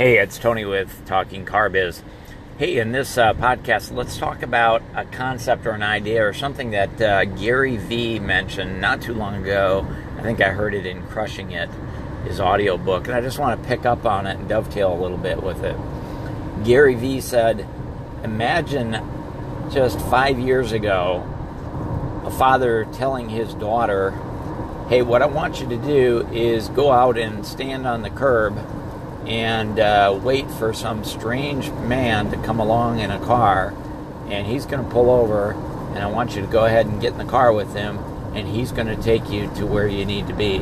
Hey, it's Tony with Talking Car Biz. Hey, in this uh, podcast, let's talk about a concept or an idea or something that uh, Gary Vee mentioned not too long ago. I think I heard it in Crushing It, his audio book, and I just want to pick up on it and dovetail a little bit with it. Gary Vee said, Imagine just five years ago a father telling his daughter, Hey, what I want you to do is go out and stand on the curb and uh, wait for some strange man to come along in a car, and he's going to pull over, and I want you to go ahead and get in the car with him, and he's going to take you to where you need to be.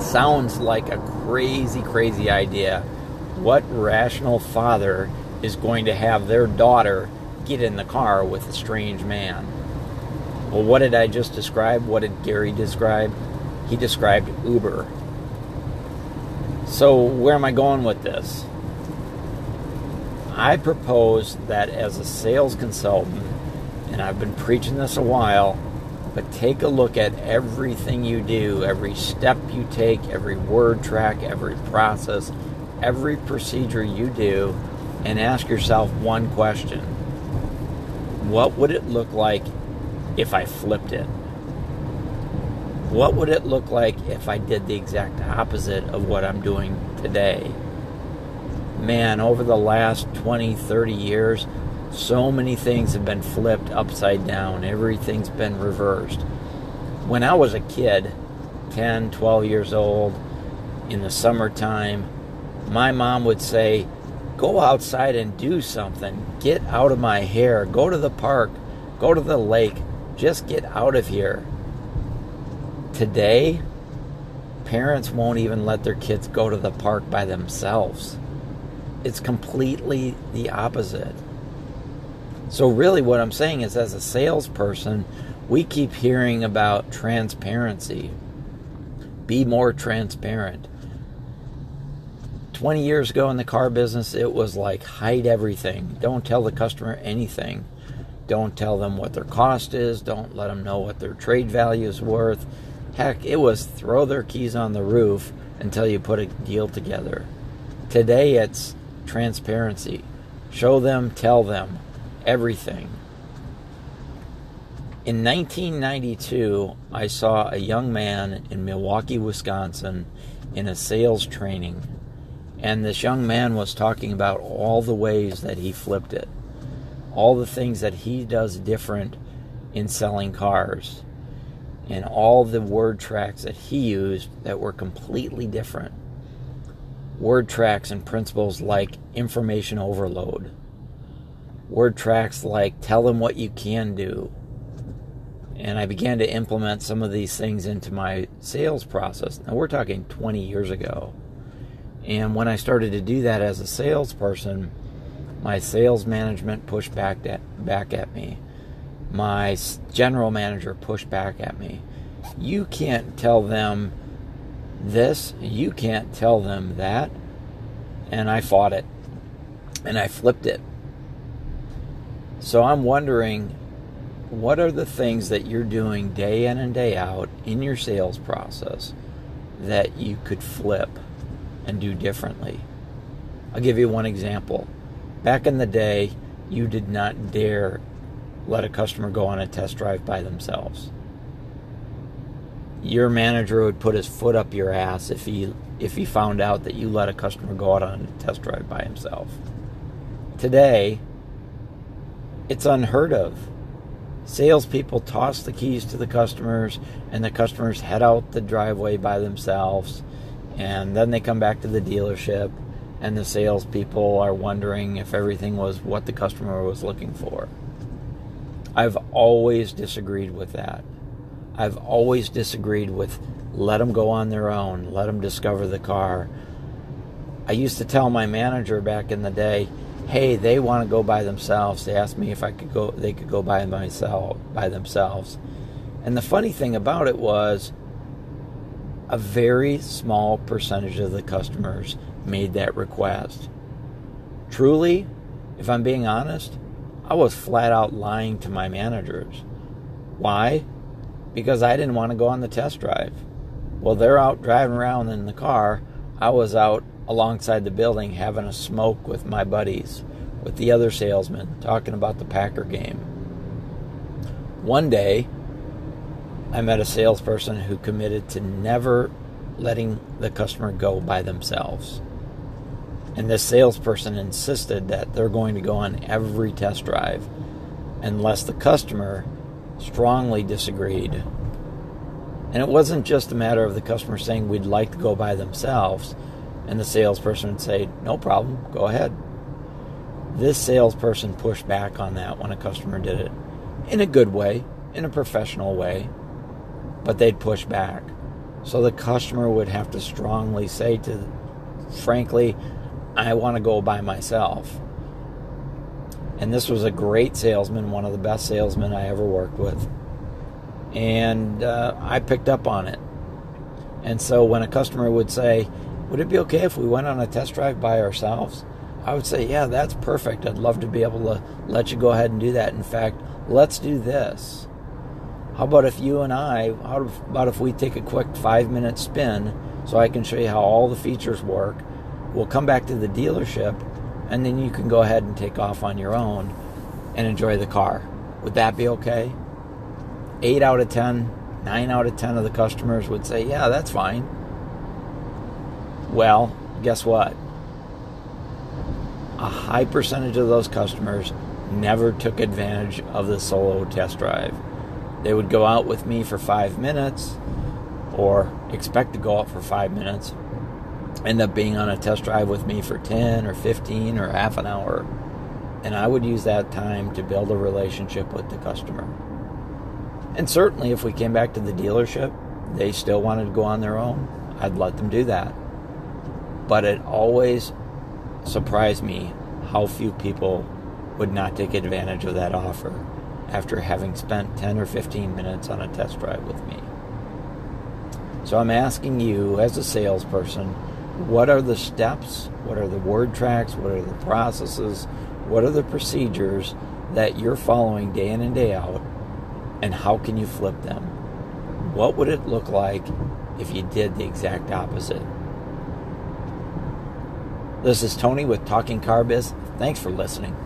Sounds like a crazy, crazy idea. What rational father is going to have their daughter get in the car with a strange man? Well, what did I just describe? What did Gary describe? He described Uber. So, where am I going with this? I propose that as a sales consultant, and I've been preaching this a while, but take a look at everything you do, every step you take, every word track, every process, every procedure you do, and ask yourself one question What would it look like if I flipped it? What would it look like if I did the exact opposite of what I'm doing today? Man, over the last 20, 30 years, so many things have been flipped upside down. Everything's been reversed. When I was a kid, 10, 12 years old, in the summertime, my mom would say, Go outside and do something. Get out of my hair. Go to the park. Go to the lake. Just get out of here. Today, parents won't even let their kids go to the park by themselves. It's completely the opposite. So, really, what I'm saying is, as a salesperson, we keep hearing about transparency. Be more transparent. 20 years ago in the car business, it was like hide everything. Don't tell the customer anything. Don't tell them what their cost is. Don't let them know what their trade value is worth. Heck, it was throw their keys on the roof until you put a deal together. Today it's transparency. Show them, tell them everything. In 1992, I saw a young man in Milwaukee, Wisconsin, in a sales training. And this young man was talking about all the ways that he flipped it, all the things that he does different in selling cars and all the word tracks that he used that were completely different. Word tracks and principles like information overload. Word tracks like tell them what you can do. And I began to implement some of these things into my sales process. Now we're talking 20 years ago. And when I started to do that as a salesperson, my sales management pushed back at, back at me my general manager pushed back at me. You can't tell them this, you can't tell them that. And I fought it and I flipped it. So I'm wondering what are the things that you're doing day in and day out in your sales process that you could flip and do differently? I'll give you one example. Back in the day, you did not dare let a customer go on a test drive by themselves. Your manager would put his foot up your ass if he if he found out that you let a customer go out on a test drive by himself. Today, it's unheard of. Salespeople toss the keys to the customers, and the customers head out the driveway by themselves, and then they come back to the dealership, and the salespeople are wondering if everything was what the customer was looking for. I've always disagreed with that. I've always disagreed with let them go on their own, let them discover the car. I used to tell my manager back in the day, "Hey, they want to go by themselves." They asked me if I could go they could go by myself by themselves. And the funny thing about it was a very small percentage of the customers made that request. Truly, if I'm being honest, I was flat out lying to my managers. Why? Because I didn't want to go on the test drive. Well, they're out driving around in the car. I was out alongside the building having a smoke with my buddies, with the other salesmen, talking about the Packer game. One day, I met a salesperson who committed to never letting the customer go by themselves. And this salesperson insisted that they're going to go on every test drive unless the customer strongly disagreed. And it wasn't just a matter of the customer saying we'd like to go by themselves, and the salesperson would say, No problem, go ahead. This salesperson pushed back on that when a customer did it in a good way, in a professional way but they'd push back. So the customer would have to strongly say to, frankly, I want to go by myself. And this was a great salesman, one of the best salesmen I ever worked with. And uh, I picked up on it. And so when a customer would say, Would it be okay if we went on a test drive by ourselves? I would say, Yeah, that's perfect. I'd love to be able to let you go ahead and do that. In fact, let's do this. How about if you and I, how about if we take a quick five minute spin so I can show you how all the features work? We'll come back to the dealership and then you can go ahead and take off on your own and enjoy the car. Would that be okay? Eight out of ten, nine out of ten of the customers would say, yeah, that's fine. Well, guess what? A high percentage of those customers never took advantage of the solo test drive. They would go out with me for five minutes or expect to go out for five minutes, end up being on a test drive with me for 10 or 15 or half an hour. And I would use that time to build a relationship with the customer. And certainly, if we came back to the dealership, they still wanted to go on their own, I'd let them do that. But it always surprised me how few people would not take advantage of that offer after having spent 10 or 15 minutes on a test drive with me. So I'm asking you, as a salesperson, what are the steps? What are the word tracks? What are the processes? What are the procedures that you're following day in and day out? And how can you flip them? What would it look like if you did the exact opposite? This is Tony with Talking Car Biz. Thanks for listening.